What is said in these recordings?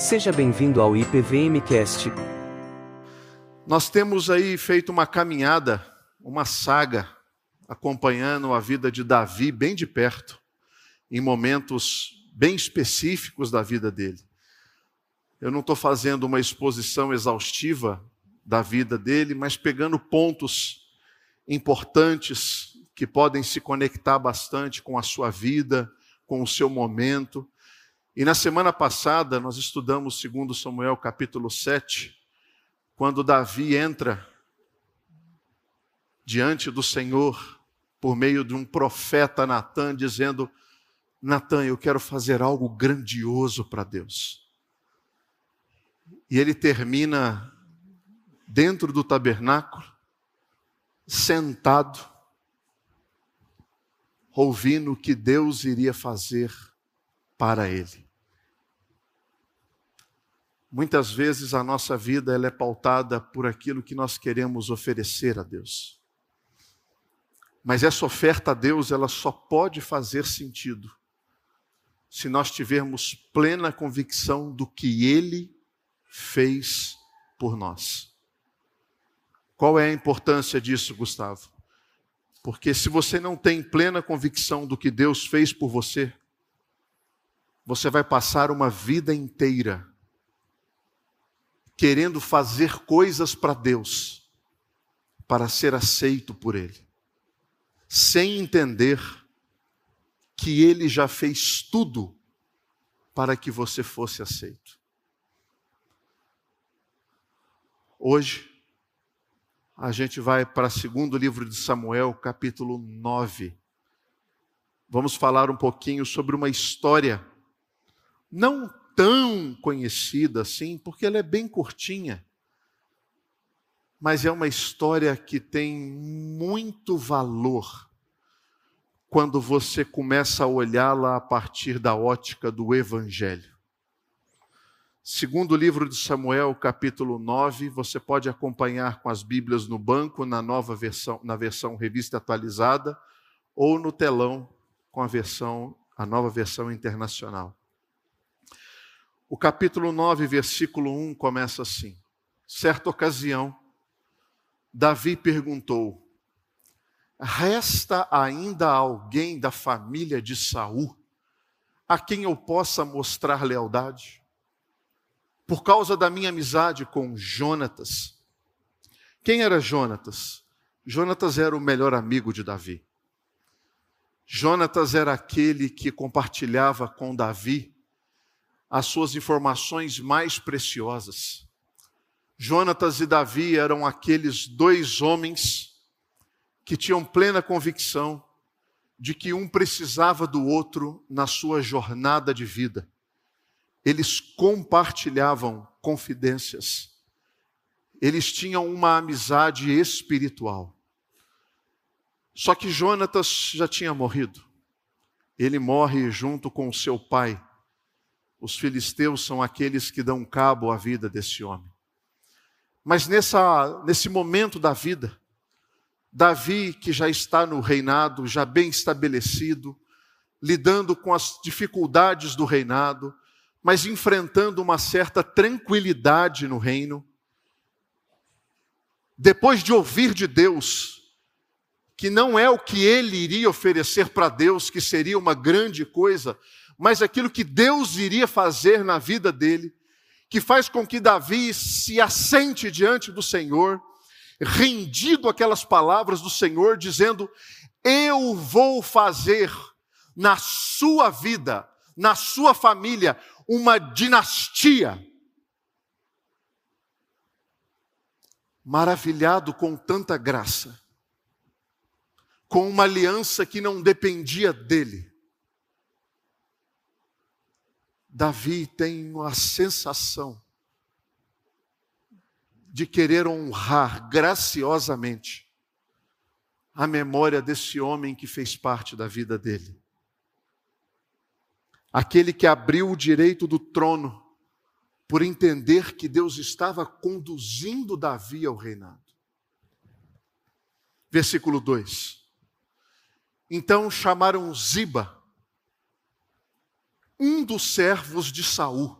Seja bem-vindo ao IPVMcast. Nós temos aí feito uma caminhada, uma saga, acompanhando a vida de Davi bem de perto, em momentos bem específicos da vida dele. Eu não estou fazendo uma exposição exaustiva da vida dele, mas pegando pontos importantes que podem se conectar bastante com a sua vida, com o seu momento. E na semana passada nós estudamos 2 Samuel capítulo 7, quando Davi entra diante do Senhor por meio de um profeta Natan dizendo: Natan, eu quero fazer algo grandioso para Deus. E ele termina dentro do tabernáculo, sentado, ouvindo o que Deus iria fazer para ele. Muitas vezes a nossa vida ela é pautada por aquilo que nós queremos oferecer a Deus. Mas essa oferta a Deus, ela só pode fazer sentido se nós tivermos plena convicção do que Ele fez por nós. Qual é a importância disso, Gustavo? Porque se você não tem plena convicção do que Deus fez por você, você vai passar uma vida inteira querendo fazer coisas para Deus, para ser aceito por Ele, sem entender que Ele já fez tudo para que você fosse aceito. Hoje, a gente vai para o segundo livro de Samuel, capítulo 9. Vamos falar um pouquinho sobre uma história não tão conhecida assim, porque ela é bem curtinha, mas é uma história que tem muito valor quando você começa a olhá-la a partir da ótica do Evangelho. Segundo livro de Samuel, capítulo 9, você pode acompanhar com as Bíblias no banco, na nova versão, na versão revista atualizada, ou no telão com a versão, a nova versão internacional. O capítulo 9, versículo 1 começa assim: Certa ocasião, Davi perguntou: Resta ainda alguém da família de Saul a quem eu possa mostrar lealdade? por causa da minha amizade com Jonatas. Quem era Jonatas? Jonatas era o melhor amigo de Davi. Jonatas era aquele que compartilhava com Davi as suas informações mais preciosas. Jonatas e Davi eram aqueles dois homens que tinham plena convicção de que um precisava do outro na sua jornada de vida eles compartilhavam confidências, eles tinham uma amizade espiritual. Só que Jonatas já tinha morrido. Ele morre junto com seu pai. Os filisteus são aqueles que dão cabo à vida desse homem. Mas nessa, nesse momento da vida, Davi, que já está no reinado, já bem estabelecido, lidando com as dificuldades do reinado, mas enfrentando uma certa tranquilidade no reino. Depois de ouvir de Deus, que não é o que ele iria oferecer para Deus, que seria uma grande coisa, mas aquilo que Deus iria fazer na vida dele, que faz com que Davi se assente diante do Senhor, rendido aquelas palavras do Senhor, dizendo: Eu vou fazer na sua vida, na sua família, uma dinastia. Maravilhado com tanta graça, com uma aliança que não dependia dele. Davi tem a sensação de querer honrar graciosamente a memória desse homem que fez parte da vida dele aquele que abriu o direito do trono, por entender que Deus estava conduzindo Davi ao reinado. Versículo 2. Então chamaram Ziba, um dos servos de Saul,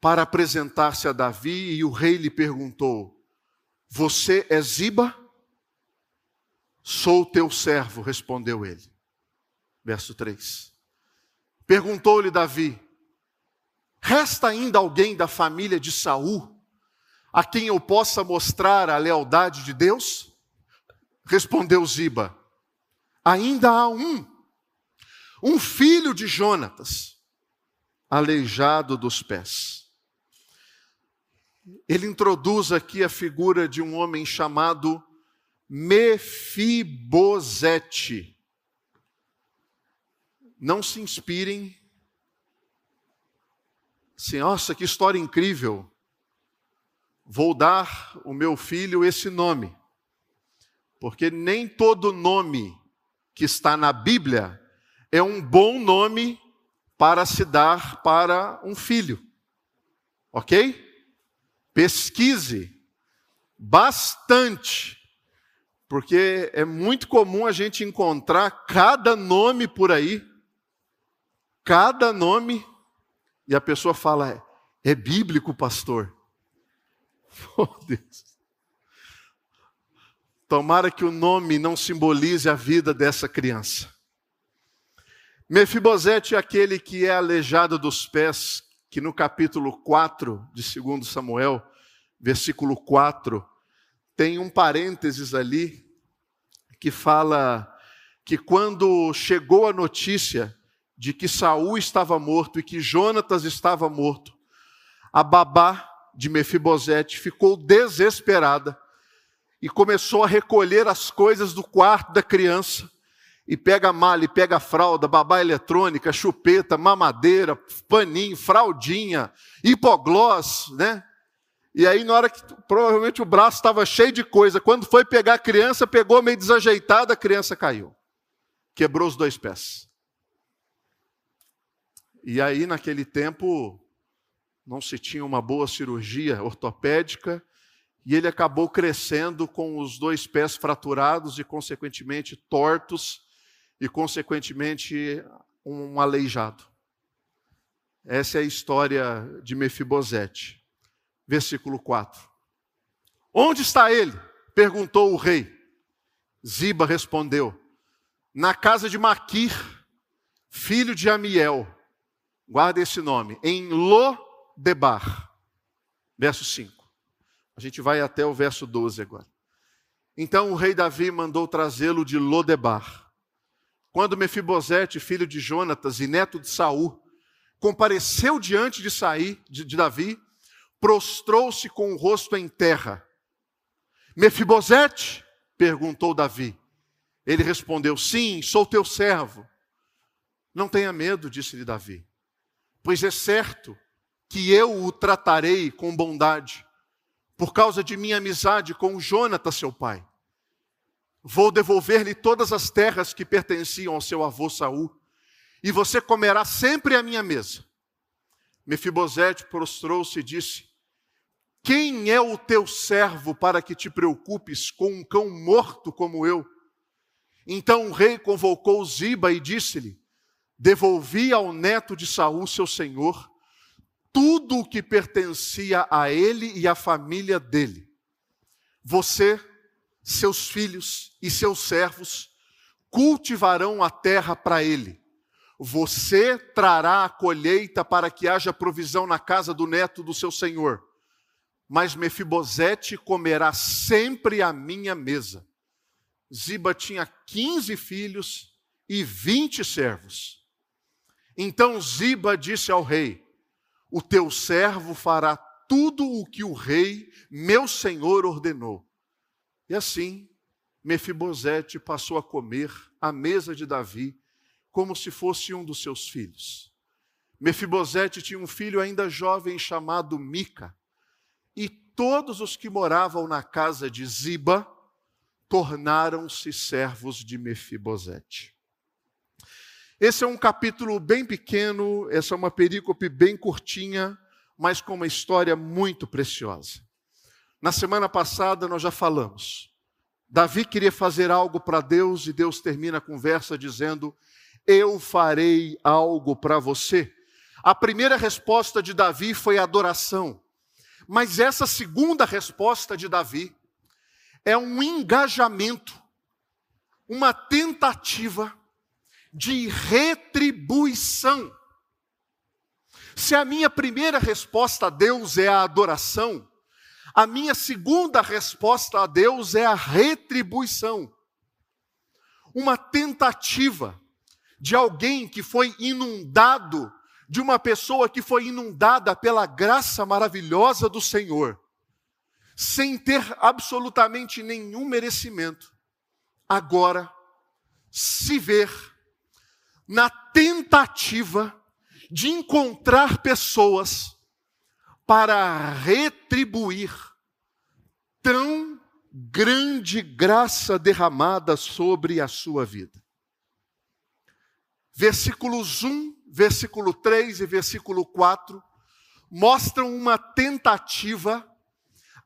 para apresentar-se a Davi e o rei lhe perguntou: Você é Ziba? Sou teu servo, respondeu ele. Verso 3. Perguntou-lhe Davi: Resta ainda alguém da família de Saul a quem eu possa mostrar a lealdade de Deus? Respondeu Ziba: Ainda há um, um filho de Jonatas, aleijado dos pés. Ele introduz aqui a figura de um homem chamado Mefibosete. Não se inspirem. Assim, nossa, que história incrível. Vou dar o meu filho esse nome. Porque nem todo nome que está na Bíblia é um bom nome para se dar para um filho. Ok? Pesquise bastante, porque é muito comum a gente encontrar cada nome por aí, cada nome, e a pessoa fala: é bíblico, pastor. Oh, Deus. Tomara que o nome não simbolize a vida dessa criança. Mefibosete é aquele que é aleijado dos pés, que no capítulo 4 de 2 Samuel, versículo 4, tem um parênteses ali que fala que quando chegou a notícia de que Saul estava morto e que Jonatas estava morto, a babá de Mefibosete ficou desesperada e começou a recolher as coisas do quarto da criança. E pega malha, e pega fralda, babá eletrônica, chupeta, mamadeira, paninho, fraldinha, hipoglós, né? E aí, na hora que provavelmente o braço estava cheio de coisa, quando foi pegar a criança, pegou meio desajeitada, a criança caiu. Quebrou os dois pés. E aí, naquele tempo, não se tinha uma boa cirurgia ortopédica, e ele acabou crescendo com os dois pés fraturados e, consequentemente, tortos, e, consequentemente, um aleijado. Essa é a história de Mefibosete. Versículo 4. Onde está ele? perguntou o rei. Ziba respondeu: Na casa de Maquir, filho de Amiel. Guarda esse nome, em Lodebar. Verso 5. A gente vai até o verso 12 agora. Então o rei Davi mandou trazê-lo de Lodebar. Quando Mefibosete, filho de Jonatas e neto de Saul, compareceu diante de, Saí, de, de Davi, prostrou-se com o rosto em terra. Mefibosete? perguntou Davi. Ele respondeu: Sim, sou teu servo. Não tenha medo, disse-lhe Davi, pois é certo que eu o tratarei com bondade por causa de minha amizade com Jonatas, seu pai. Vou devolver-lhe todas as terras que pertenciam ao seu avô Saul, e você comerá sempre à minha mesa. Mefibosete prostrou-se e disse: Quem é o teu servo para que te preocupes com um cão morto como eu? Então o rei convocou Ziba e disse-lhe: Devolvi ao neto de Saul, seu senhor, tudo o que pertencia a ele e à família dele. Você, seus filhos e seus servos cultivarão a terra para ele. Você trará a colheita para que haja provisão na casa do neto do seu senhor. Mas Mefibosete comerá sempre à minha mesa. Ziba tinha 15 filhos e 20 servos. Então Ziba disse ao rei: o teu servo fará tudo o que o rei, meu senhor, ordenou. E assim, Mefibosete passou a comer à mesa de Davi, como se fosse um dos seus filhos. Mefibosete tinha um filho ainda jovem chamado Mica, e todos os que moravam na casa de Ziba tornaram-se servos de Mefibosete. Esse é um capítulo bem pequeno, essa é uma perícope bem curtinha, mas com uma história muito preciosa. Na semana passada nós já falamos. Davi queria fazer algo para Deus e Deus termina a conversa dizendo: Eu farei algo para você. A primeira resposta de Davi foi adoração. Mas essa segunda resposta de Davi é um engajamento, uma tentativa de retribuição. Se a minha primeira resposta a Deus é a adoração, a minha segunda resposta a Deus é a retribuição. Uma tentativa de alguém que foi inundado, de uma pessoa que foi inundada pela graça maravilhosa do Senhor, sem ter absolutamente nenhum merecimento, agora se ver na tentativa de encontrar pessoas para retribuir tão grande graça derramada sobre a sua vida. Versículos 1, versículo 3 e versículo 4 mostram uma tentativa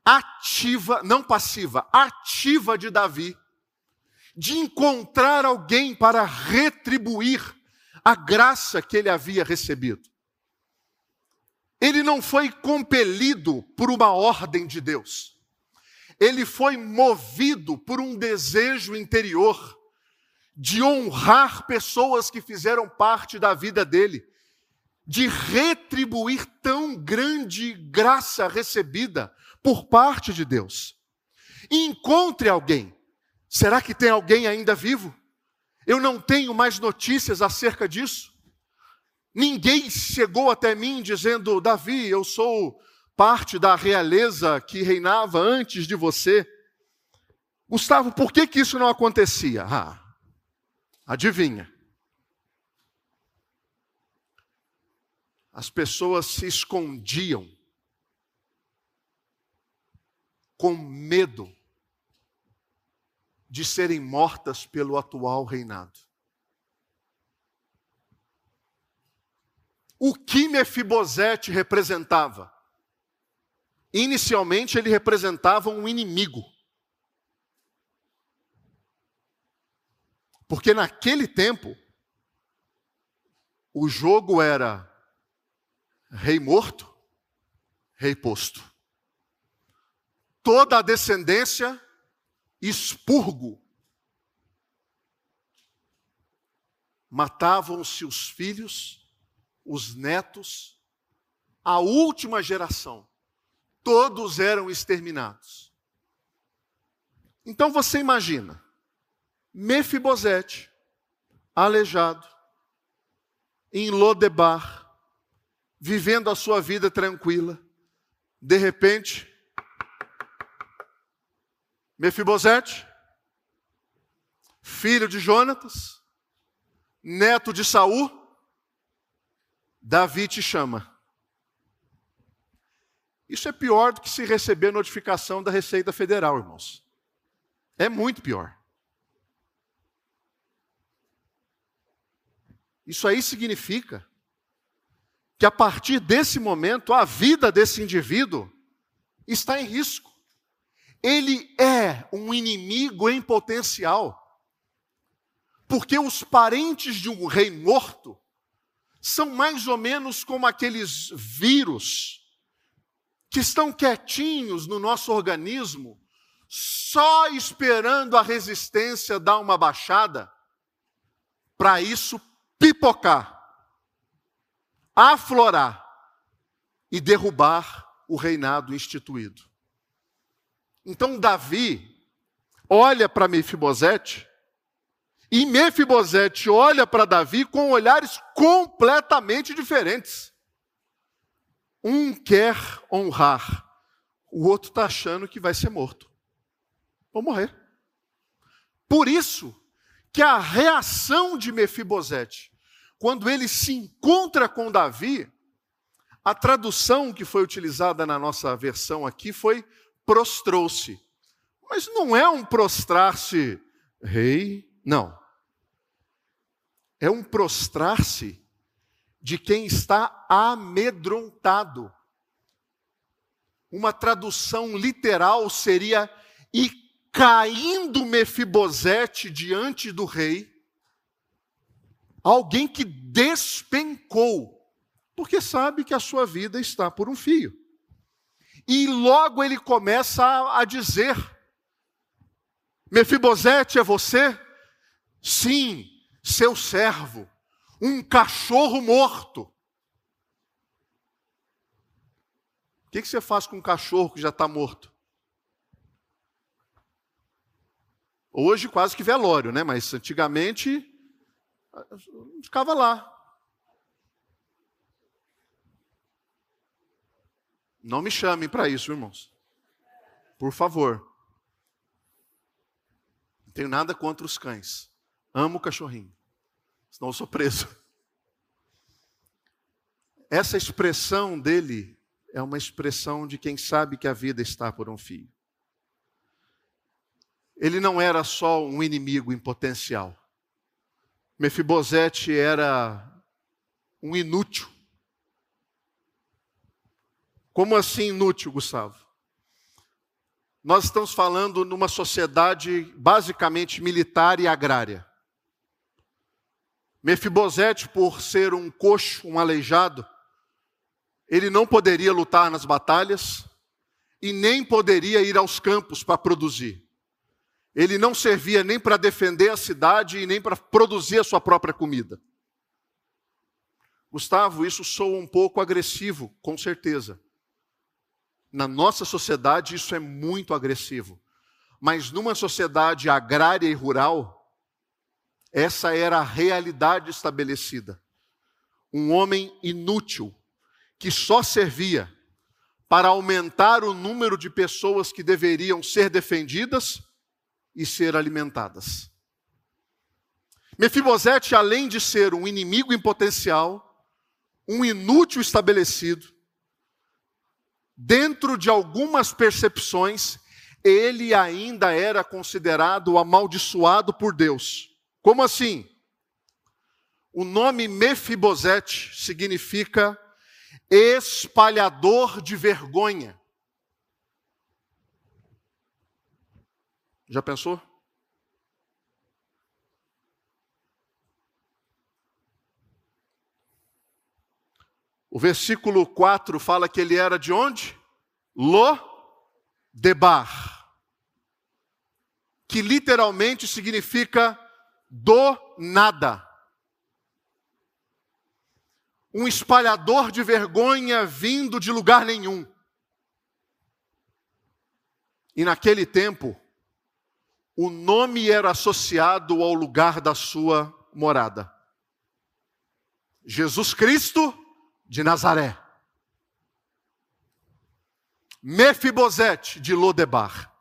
ativa, não passiva, ativa de Davi de encontrar alguém para retribuir a graça que ele havia recebido. Ele não foi compelido por uma ordem de Deus. Ele foi movido por um desejo interior de honrar pessoas que fizeram parte da vida dele, de retribuir tão grande graça recebida por parte de Deus. encontre alguém Será que tem alguém ainda vivo? Eu não tenho mais notícias acerca disso. Ninguém chegou até mim dizendo: Davi, eu sou parte da realeza que reinava antes de você. Gustavo, por que, que isso não acontecia? Ah, adivinha. As pessoas se escondiam com medo de serem mortas pelo atual reinado. O que Mefibosete representava? Inicialmente ele representava um inimigo. Porque naquele tempo, o jogo era rei morto, rei posto. Toda a descendência expurgo. Matavam-se os filhos, os netos, a última geração. Todos eram exterminados. Então você imagina, Mefibosete, aleijado, em Lodebar, vivendo a sua vida tranquila, de repente, Mefibosete, filho de Jonatas, neto de Saul, Davi te chama. Isso é pior do que se receber notificação da Receita Federal, irmãos. É muito pior. Isso aí significa que a partir desse momento a vida desse indivíduo está em risco ele é um inimigo em potencial. Porque os parentes de um rei morto são mais ou menos como aqueles vírus que estão quietinhos no nosso organismo, só esperando a resistência dar uma baixada, para isso pipocar, aflorar e derrubar o reinado instituído. Então Davi olha para Mefibosete e Mefibosete olha para Davi com olhares completamente diferentes. Um quer honrar, o outro está achando que vai ser morto. Vou morrer. Por isso que a reação de Mefibosete, quando ele se encontra com Davi, a tradução que foi utilizada na nossa versão aqui foi prostrou-se. Mas não é um prostrar-se, rei, não. É um prostrar-se de quem está amedrontado. Uma tradução literal seria: e caindo Mefibosete diante do rei, alguém que despencou Porque sabe que a sua vida está por um fio. E logo ele começa a, a dizer: Mefibosete é você? Sim, seu servo, um cachorro morto. O que, você faz com um cachorro que já está morto? Hoje quase que velório, né? Mas antigamente ficava lá. Não me chamem para isso, irmãos. Por favor. Não tenho nada contra os cães. Amo o cachorrinho. Senão eu sou preso. Essa expressão dele é uma expressão de quem sabe que a vida está por um fio. Ele não era só um inimigo em potencial. Mefibosete era um inútil. Como assim inútil, Gustavo? Nós estamos falando numa sociedade basicamente militar e agrária. Mefibosete, por ser um coxo, um aleijado, ele não poderia lutar nas batalhas e nem poderia ir aos campos para produzir. Ele não servia nem para defender a cidade e nem para produzir a sua própria comida. Gustavo, isso soa um pouco agressivo, com certeza. Na nossa sociedade, isso é muito agressivo. Mas numa sociedade agrária e rural, essa era a realidade estabelecida. Um homem inútil, que só servia para aumentar o número de pessoas que deveriam ser defendidas e ser alimentadas. Mefibosete, além de ser um inimigo em potencial, um inútil estabelecido, dentro de algumas percepções, ele ainda era considerado amaldiçoado por Deus. Como assim? O nome Mefibosete significa espalhador de vergonha. Já pensou? O versículo 4 fala que ele era de onde? Lo debar. Que literalmente significa do nada. Um espalhador de vergonha vindo de lugar nenhum. E naquele tempo, o nome era associado ao lugar da sua morada. Jesus Cristo de Nazaré. Mefibosete de Lodebar,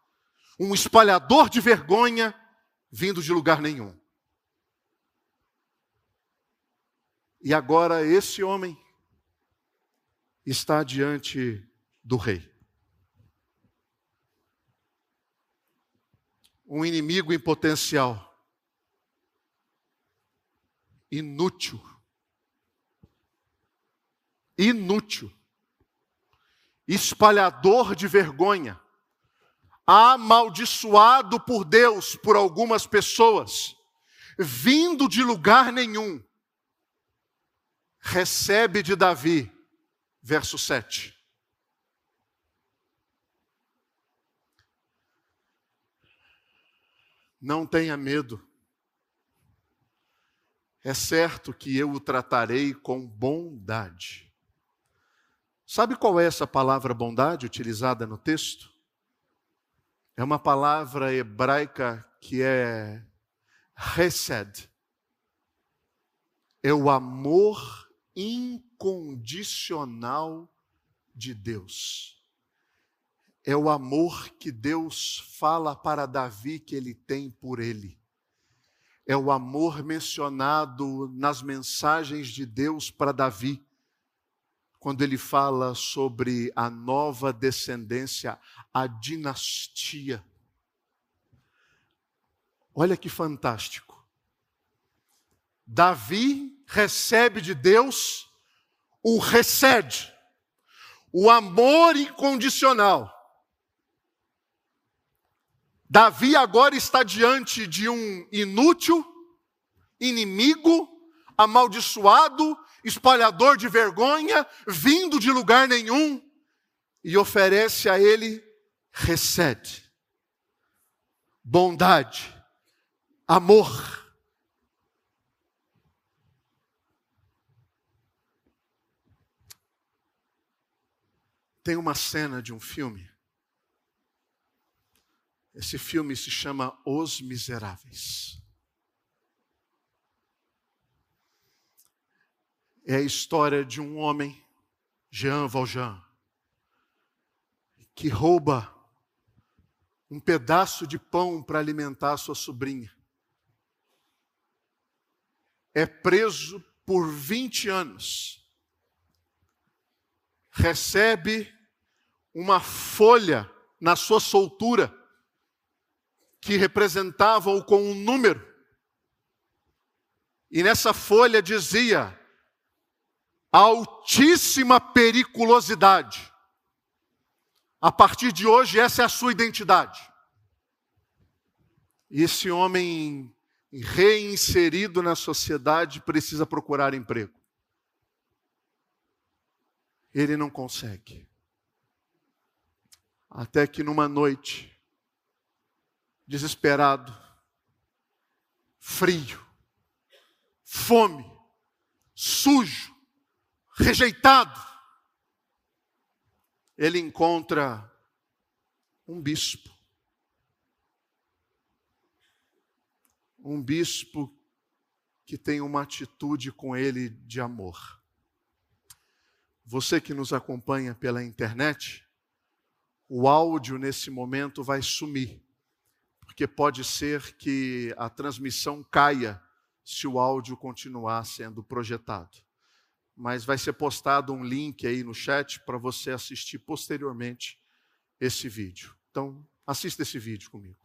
um espalhador de vergonha vindo de lugar nenhum. E agora esse homem está diante do rei. um inimigo em potencial, inútil, inútil, espalhador de vergonha, amaldiçoado por Deus por algumas pessoas, vindo de lugar nenhum, recebe de Davi, verso 7 Não tenha medo. É certo que eu o tratarei com bondade. Sabe qual é essa palavra bondade utilizada no texto? É uma palavra hebraica que é hesed. É o amor incondicional de Deus é o amor que Deus fala para Davi que ele tem por ele. É o amor mencionado nas mensagens de Deus para Davi, quando ele fala sobre a nova descendência, a dinastia. Olha que fantástico. Davi recebe de Deus o recede, o amor incondicional. Davi agora está diante de um inútil, inimigo, amaldiçoado, espalhador de vergonha, vindo de lugar nenhum, e oferece a ele recede, bondade, amor. Tem uma cena de um filme. Esse filme se chama Os Miseráveis. É a história de um homem, Jean Valjean, que rouba um pedaço de pão para alimentar sua sobrinha. É preso por 20 anos recebe uma folha na sua soltura que representava-o com um número. E nessa folha dizia: altíssima periculosidade. A partir de hoje, essa é a sua identidade. E esse homem reinserido na sociedade precisa procurar emprego ele não consegue. Até que numa noite, desesperado, frio, fome, sujo, rejeitado, ele encontra um bispo. Um bispo que tem uma atitude com ele de amor. Você que nos acompanha pela internet, o áudio nesse momento vai sumir, porque pode ser que a transmissão caia se o áudio continuar sendo projetado. Mas vai ser postado um link aí no chat para você assistir posteriormente esse vídeo. Então, assista esse vídeo comigo.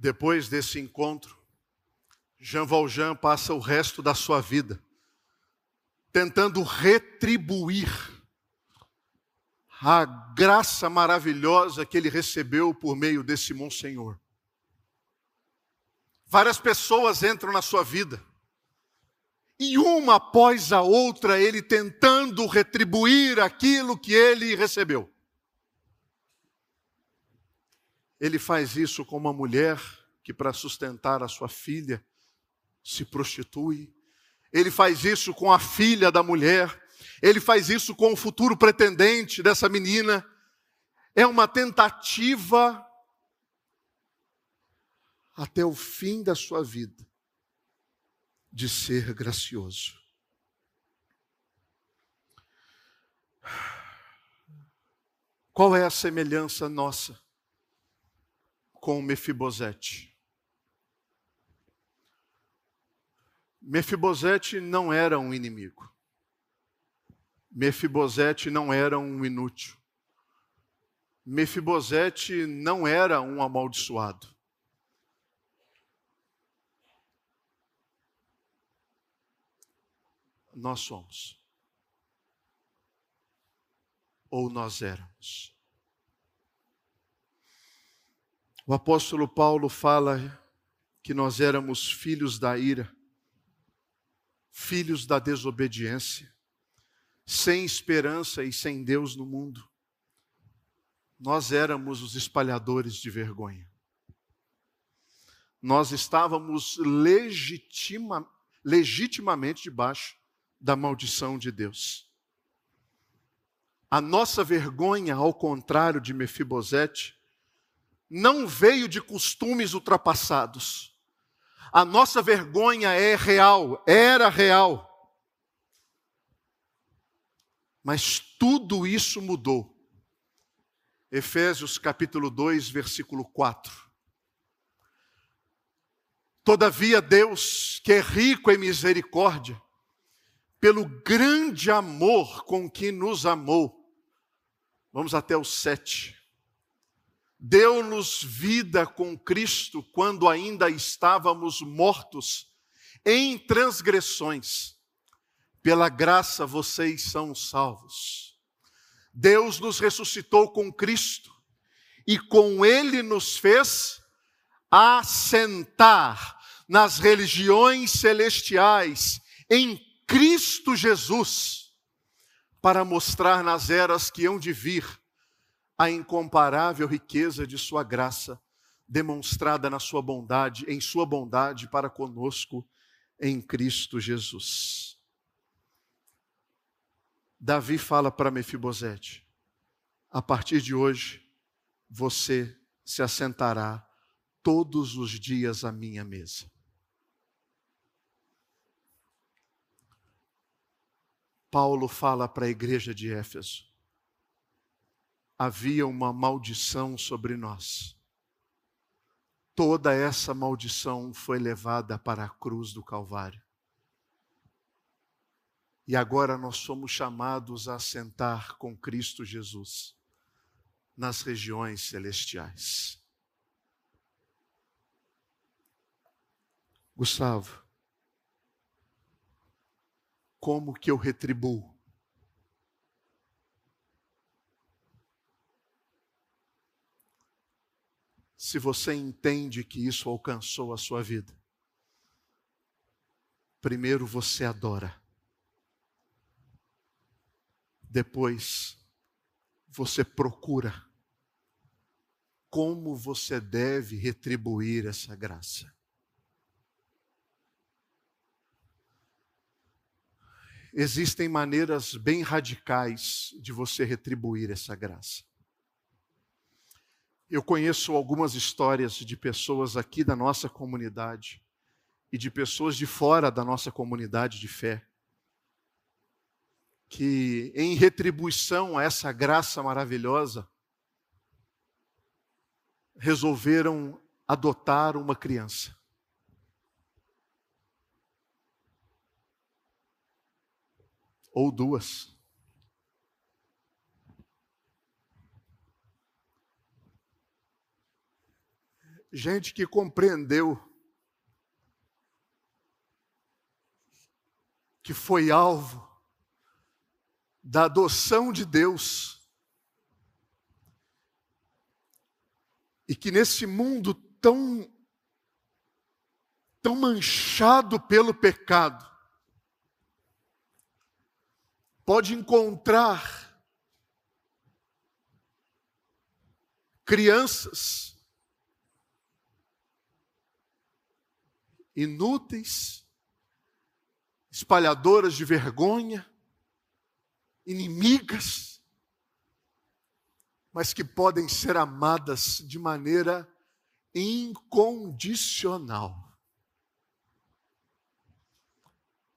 Depois desse encontro, Jean Valjean passa o resto da sua vida tentando retribuir a graça maravilhosa que ele recebeu por meio desse Monsenhor. Várias pessoas entram na sua vida, e uma após a outra ele tentando retribuir aquilo que ele recebeu. Ele faz isso com uma mulher que, para sustentar a sua filha, se prostitui. Ele faz isso com a filha da mulher. Ele faz isso com o futuro pretendente dessa menina. É uma tentativa até o fim da sua vida de ser gracioso. Qual é a semelhança nossa com Mefibosete? Mefibosete não era um inimigo. Mefibosete não era um inútil. Mefibosete não era um amaldiçoado. nós somos. Ou nós éramos. O apóstolo Paulo fala que nós éramos filhos da ira, filhos da desobediência, sem esperança e sem Deus no mundo. Nós éramos os espalhadores de vergonha. Nós estávamos legitima, legitimamente debaixo da maldição de Deus. A nossa vergonha, ao contrário de Mefibosete, não veio de costumes ultrapassados. A nossa vergonha é real, era real. Mas tudo isso mudou. Efésios capítulo 2, versículo 4. Todavia, Deus, que é rico em misericórdia, pelo grande amor com que nos amou. Vamos até o sete. Deu-nos vida com Cristo quando ainda estávamos mortos em transgressões. Pela graça vocês são salvos. Deus nos ressuscitou com Cristo e com Ele nos fez assentar nas religiões celestiais em Cristo Jesus, para mostrar nas eras que hão de vir a incomparável riqueza de Sua graça, demonstrada na Sua bondade, em Sua bondade para conosco em Cristo Jesus. Davi fala para Mefibosete: a partir de hoje, você se assentará todos os dias à minha mesa. Paulo fala para a igreja de Éfeso: havia uma maldição sobre nós. Toda essa maldição foi levada para a cruz do Calvário. E agora nós somos chamados a sentar com Cristo Jesus nas regiões celestiais. Gustavo, como que eu retribuo? Se você entende que isso alcançou a sua vida, primeiro você adora, depois você procura como você deve retribuir essa graça. existem maneiras bem radicais de você retribuir essa graça. Eu conheço algumas histórias de pessoas aqui da nossa comunidade e de pessoas de fora da nossa comunidade de fé, que, em retribuição a essa graça maravilhosa, resolveram adotar uma criança. ou duas. Gente que compreendeu que foi alvo da adoção de Deus e que nesse mundo tão tão manchado pelo pecado pode encontrar crianças inúteis, espalhadoras de vergonha, inimigas, mas que podem ser amadas de maneira incondicional.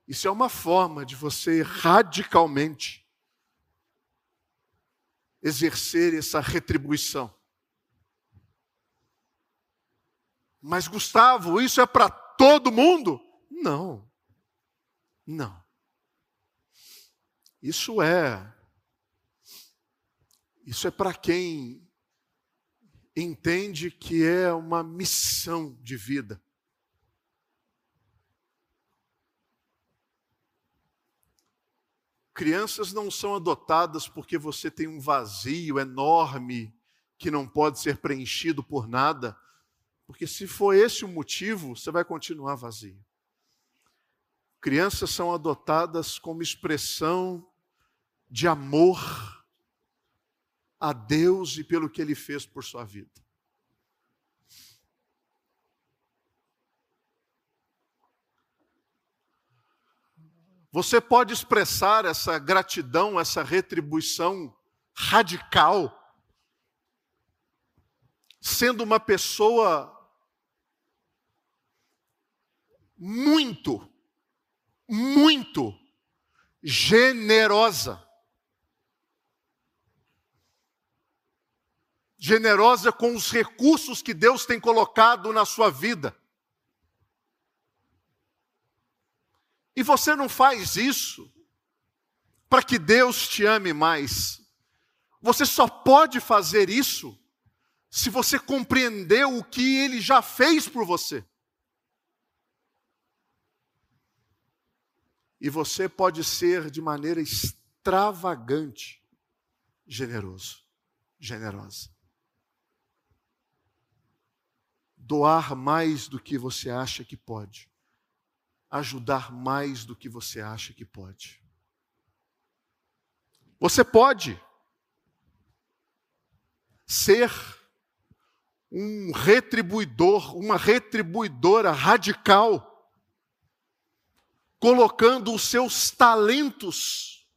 Isso é uma forma de você radicalmente exercer essa retribuição. Mas, Gustavo, isso é para todo mundo? Não. Não. Isso é. Isso é para quem entende que é uma missão de vida. Crianças não são adotadas porque você tem um vazio enorme que não pode ser preenchido por nada. Porque se for esse o motivo, você vai continuar vazio. Crianças são adotadas como expressão de amor a Deus e pelo que Ele fez por sua vida. Você pode expressar essa gratidão, essa retribuição radical sendo uma pessoa muito, muito generosa. Generosa com os recursos que Deus tem colocado na sua vida. E você não faz isso para que Deus te ame mais. Você só pode fazer isso se você compreendeu o que ele já fez por você. E você pode ser de maneira extravagante generoso, generosa. Doar mais do que você acha que pode. Ajudar mais do que você acha que pode. Você pode ser um retribuidor, uma retribuidora radical, colocando os seus talentos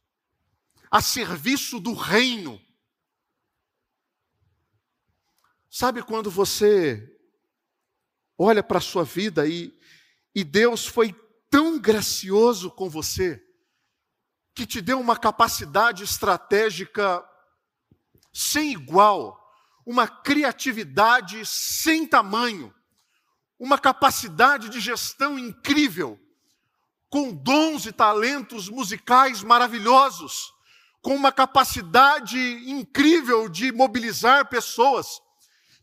a serviço do reino. Sabe quando você olha para a sua vida e, e Deus foi tão gracioso com você, que te deu uma capacidade estratégica sem igual uma criatividade sem tamanho, uma capacidade de gestão incrível, com dons e talentos musicais maravilhosos, com uma capacidade incrível de mobilizar pessoas,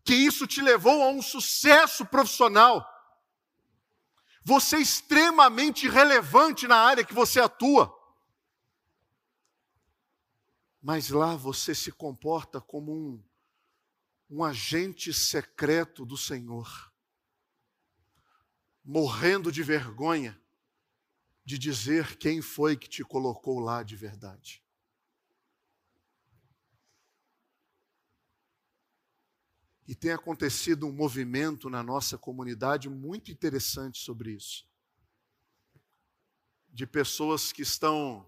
que isso te levou a um sucesso profissional. Você é extremamente relevante na área que você atua. Mas lá você se comporta como um um agente secreto do Senhor, morrendo de vergonha de dizer quem foi que te colocou lá de verdade. E tem acontecido um movimento na nossa comunidade muito interessante sobre isso. De pessoas que estão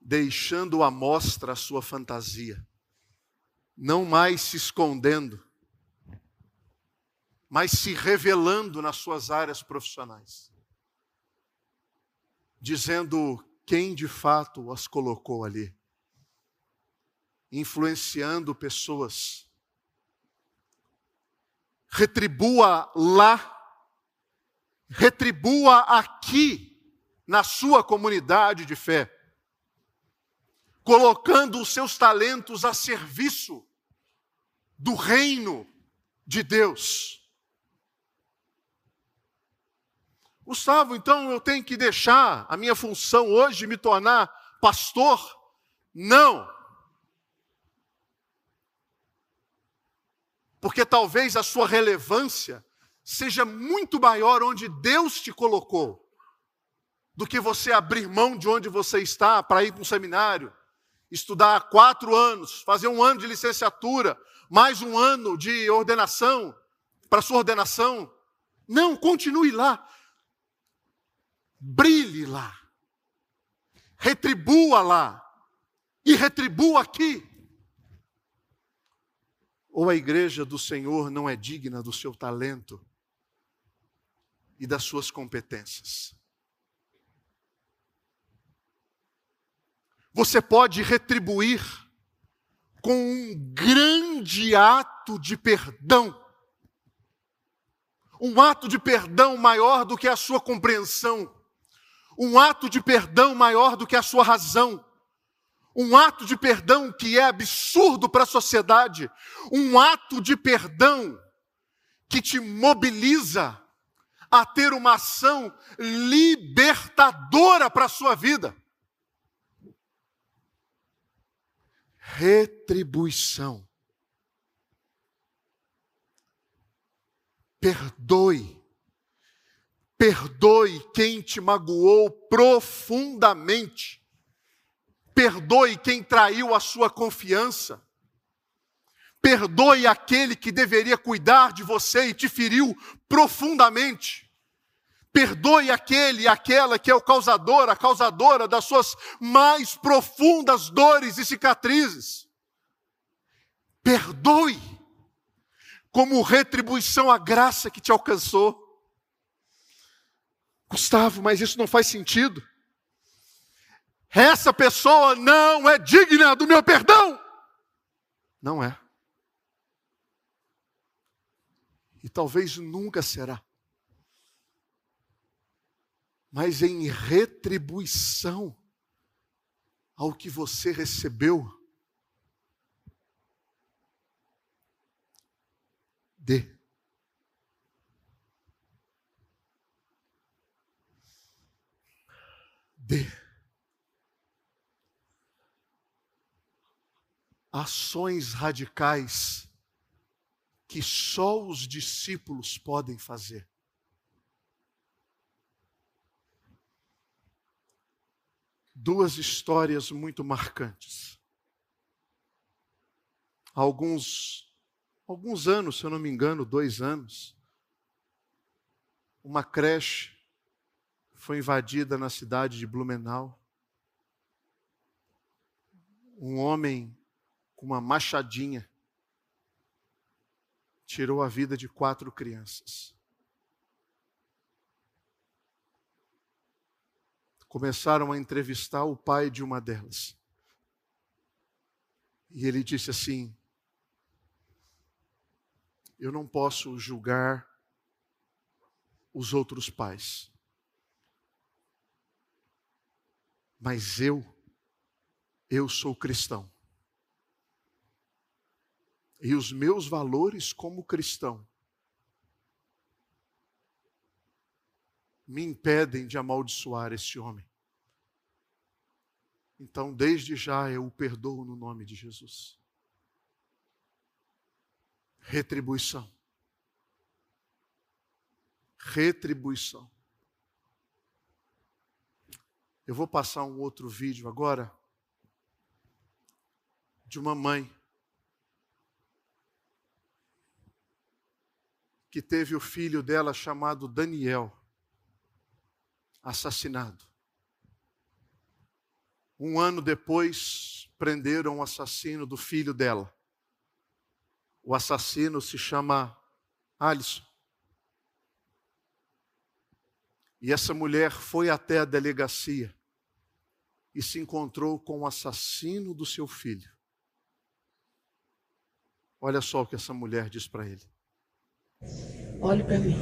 deixando à mostra a sua fantasia não mais se escondendo, mas se revelando nas suas áreas profissionais, dizendo quem de fato as colocou ali, influenciando pessoas. Retribua lá, retribua aqui, na sua comunidade de fé colocando os seus talentos a serviço do reino de Deus. Gustavo, então eu tenho que deixar a minha função hoje me tornar pastor? Não. Porque talvez a sua relevância seja muito maior onde Deus te colocou do que você abrir mão de onde você está para ir para um seminário, estudar quatro anos, fazer um ano de licenciatura, mais um ano de ordenação, para sua ordenação. Não, continue lá. Brilhe lá. Retribua lá. E retribua aqui. Ou a igreja do Senhor não é digna do seu talento e das suas competências. você pode retribuir com um grande ato de perdão. Um ato de perdão maior do que a sua compreensão. Um ato de perdão maior do que a sua razão. Um ato de perdão que é absurdo para a sociedade. Um ato de perdão que te mobiliza a ter uma ação libertadora para a sua vida. retribuição. Perdoe. Perdoe quem te magoou profundamente. Perdoe quem traiu a sua confiança. Perdoe aquele que deveria cuidar de você e te feriu profundamente. Perdoe aquele e aquela que é o causador, a causadora das suas mais profundas dores e cicatrizes. Perdoe, como retribuição à graça que te alcançou. Gustavo, mas isso não faz sentido. Essa pessoa não é digna do meu perdão. Não é. E talvez nunca será mas em retribuição ao que você recebeu. Dê. Dê. Ações radicais que só os discípulos podem fazer. duas histórias muito marcantes. Há alguns, alguns anos, se eu não me engano, dois anos, uma creche foi invadida na cidade de Blumenau. Um homem com uma machadinha tirou a vida de quatro crianças. começaram a entrevistar o pai de uma delas. E ele disse assim: Eu não posso julgar os outros pais, mas eu, eu sou cristão. E os meus valores como cristão me impedem de amaldiçoar este homem. Então, desde já eu o perdoo no nome de Jesus. Retribuição. Retribuição. Eu vou passar um outro vídeo agora de uma mãe que teve o filho dela chamado Daniel assassinado. Um ano depois, prenderam o assassino do filho dela. O assassino se chama Alisson. E essa mulher foi até a delegacia e se encontrou com o assassino do seu filho. Olha só o que essa mulher diz para ele. Olhe para mim.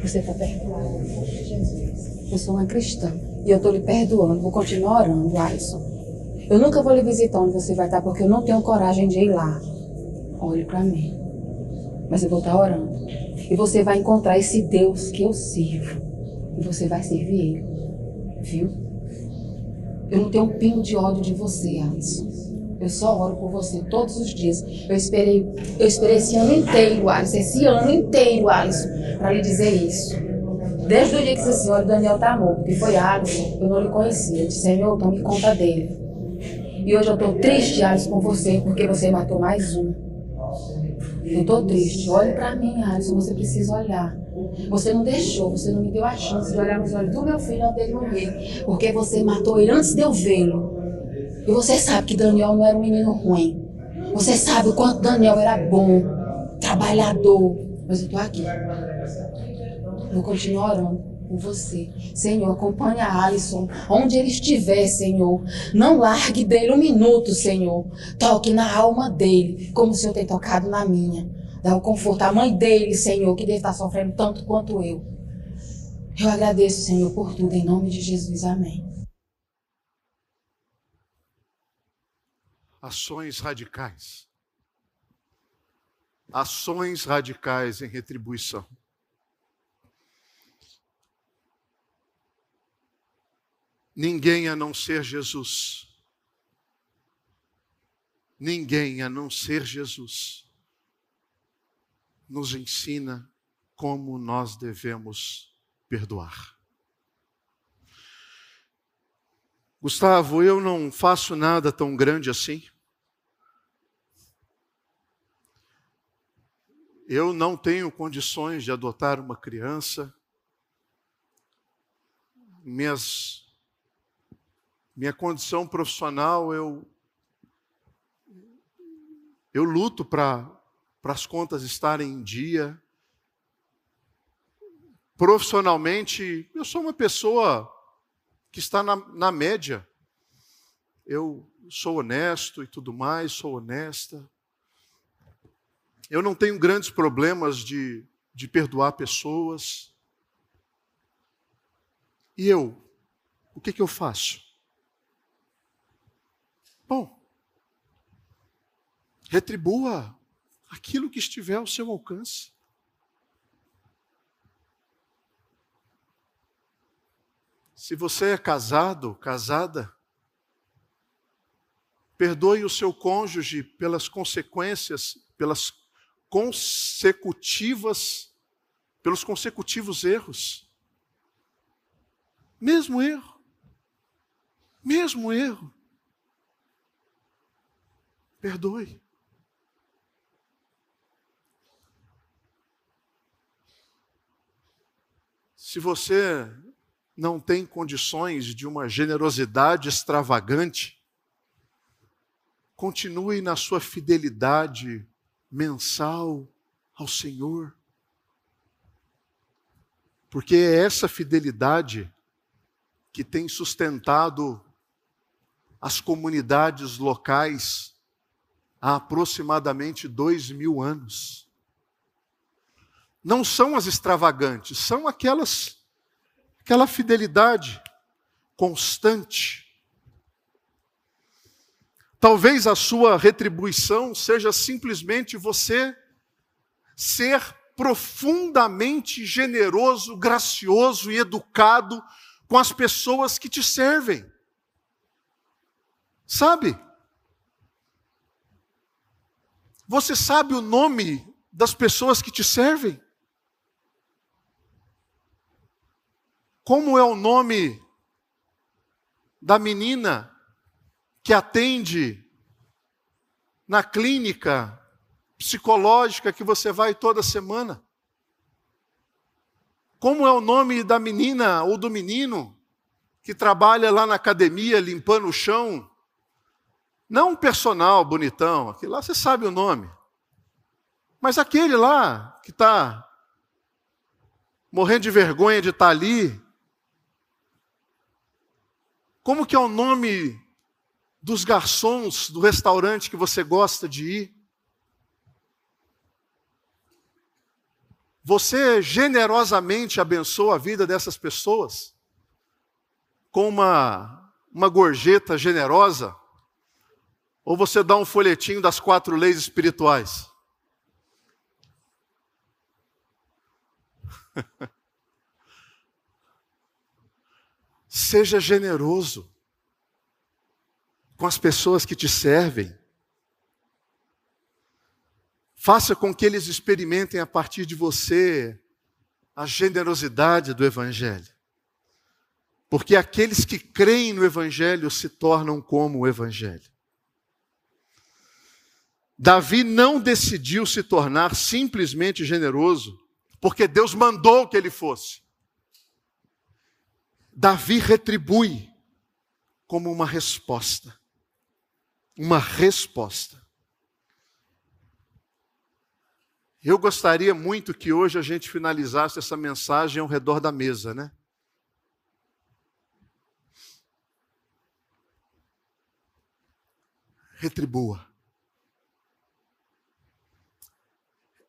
Você está perdoado. Jesus. Eu sou uma cristã. E eu estou lhe perdoando. Vou continuar orando, Alisson. Eu nunca vou lhe visitar onde você vai estar, porque eu não tenho coragem de ir lá. Olhe para mim. Mas eu vou estar orando. E você vai encontrar esse Deus que eu sirvo. E você vai servir Ele. Viu? Eu não tenho um pingo de ódio de você, Alisson. Eu só oro por você todos os dias. Eu esperei, eu esperei esse ano inteiro, Alisson. Esse ano inteiro, Alisson, para lhe dizer isso. Desde o dia que você disse, olha, o Daniel tá morto, que foi Alisson, eu não lhe conhecia. Eu disse, Senhor, tome conta dele. E hoje eu estou triste, Alisson, com você, porque você matou mais um. Eu estou triste. Olhe para mim, Alisson, você precisa olhar. Você não deixou, você não me deu a chance de olhar nos olhos do meu filho antes dele morrer. Porque você matou ele antes de eu vê-lo. E você sabe que Daniel não era um menino ruim. Você sabe o quanto Daniel era bom, trabalhador. Mas eu estou aqui. Vou continuar orando por você. Senhor, acompanha Alisson, onde ele estiver, Senhor. Não largue dele um minuto, Senhor. Toque na alma dele, como o Senhor tem tocado na minha. Dá o conforto à mãe dele, Senhor, que deve estar sofrendo tanto quanto eu. Eu agradeço, Senhor, por tudo, em nome de Jesus. Amém. Ações radicais. Ações radicais em retribuição. Ninguém a não ser Jesus. Ninguém a não ser Jesus nos ensina como nós devemos perdoar. Gustavo, eu não faço nada tão grande assim. Eu não tenho condições de adotar uma criança. Minhas minha condição profissional, eu, eu luto para as contas estarem em dia. Profissionalmente, eu sou uma pessoa que está na, na média. Eu sou honesto e tudo mais, sou honesta. Eu não tenho grandes problemas de, de perdoar pessoas. E eu, o que, que eu faço? Bom, retribua aquilo que estiver ao seu alcance. Se você é casado, casada, perdoe o seu cônjuge pelas consequências, pelas consecutivas, pelos consecutivos erros. Mesmo erro. Mesmo erro. Perdoe. Se você não tem condições de uma generosidade extravagante, continue na sua fidelidade mensal ao Senhor. Porque é essa fidelidade que tem sustentado as comunidades locais há aproximadamente dois mil anos. Não são as extravagantes, são aquelas, aquela fidelidade constante. Talvez a sua retribuição seja simplesmente você ser profundamente generoso, gracioso e educado com as pessoas que te servem. Sabe? Você sabe o nome das pessoas que te servem? Como é o nome da menina que atende na clínica psicológica que você vai toda semana? Como é o nome da menina ou do menino que trabalha lá na academia limpando o chão não um personal bonitão, aquele lá você sabe o nome. Mas aquele lá que está morrendo de vergonha de estar tá ali. Como que é o nome dos garçons do restaurante que você gosta de ir? Você generosamente abençoa a vida dessas pessoas com uma, uma gorjeta generosa? Ou você dá um folhetinho das quatro leis espirituais? Seja generoso com as pessoas que te servem. Faça com que eles experimentem a partir de você a generosidade do Evangelho. Porque aqueles que creem no Evangelho se tornam como o Evangelho. Davi não decidiu se tornar simplesmente generoso, porque Deus mandou que ele fosse. Davi retribui como uma resposta. Uma resposta. Eu gostaria muito que hoje a gente finalizasse essa mensagem ao redor da mesa, né? Retribua.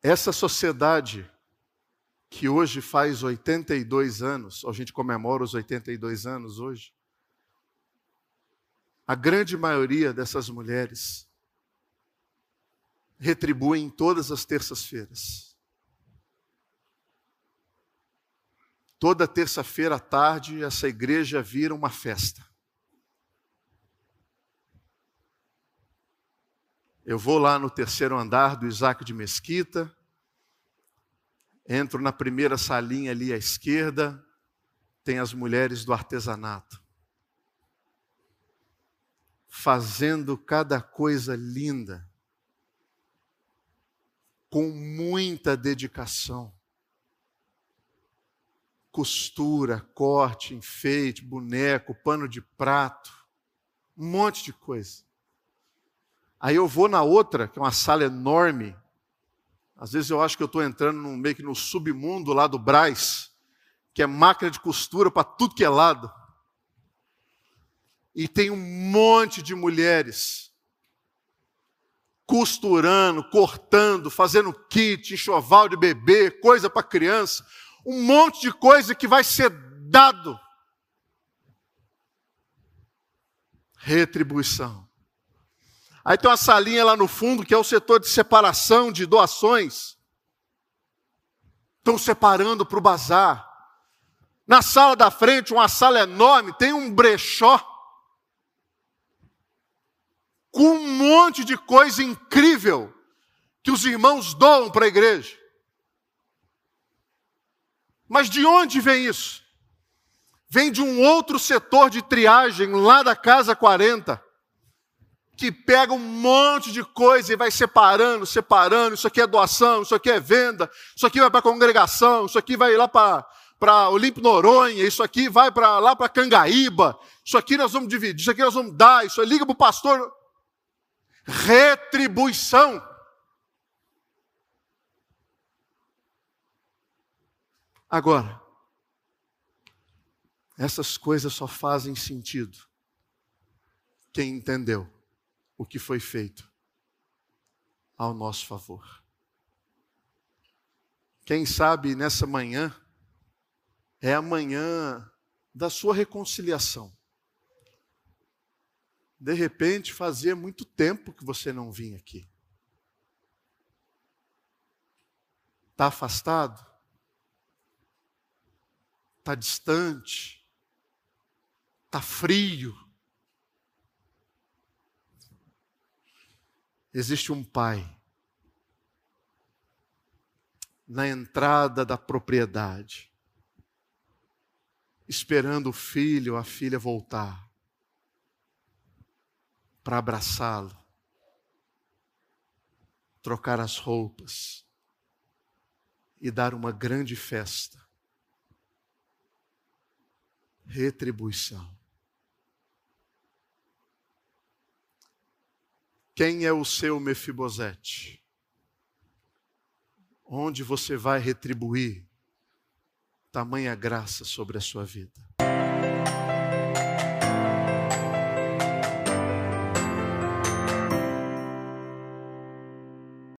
Essa sociedade que hoje faz 82 anos, a gente comemora os 82 anos hoje, a grande maioria dessas mulheres retribuem todas as terças-feiras. Toda terça-feira à tarde, essa igreja vira uma festa. Eu vou lá no terceiro andar do Isaac de Mesquita, Entro na primeira salinha ali à esquerda, tem as mulheres do artesanato. Fazendo cada coisa linda, com muita dedicação. Costura, corte, enfeite, boneco, pano de prato, um monte de coisa. Aí eu vou na outra, que é uma sala enorme, às vezes eu acho que eu estou entrando no, meio que no submundo lá do Braz, que é máquina de costura para tudo que é lado. E tem um monte de mulheres costurando, cortando, fazendo kit, enxoval de bebê, coisa para criança, um monte de coisa que vai ser dado. Retribuição. Aí tem uma salinha lá no fundo que é o setor de separação de doações. Estão separando para o bazar. Na sala da frente, uma sala enorme, tem um brechó com um monte de coisa incrível que os irmãos doam para a igreja. Mas de onde vem isso? Vem de um outro setor de triagem lá da casa 40 que pega um monte de coisa e vai separando, separando. Isso aqui é doação, isso aqui é venda, isso aqui vai para a congregação, isso aqui vai lá para para Olimpo Noronha, isso aqui vai para lá para Cangaíba, isso aqui nós vamos dividir, isso aqui nós vamos dar, isso aí liga para o pastor. Retribuição. Agora, essas coisas só fazem sentido quem entendeu o que foi feito ao nosso favor. Quem sabe nessa manhã é a manhã da sua reconciliação. De repente, fazia muito tempo que você não vinha aqui. Está afastado? Está distante? Está frio? Existe um pai na entrada da propriedade, esperando o filho a filha voltar para abraçá-lo, trocar as roupas e dar uma grande festa. Retribuição. Quem é o seu Mefibosete? Onde você vai retribuir tamanha graça sobre a sua vida?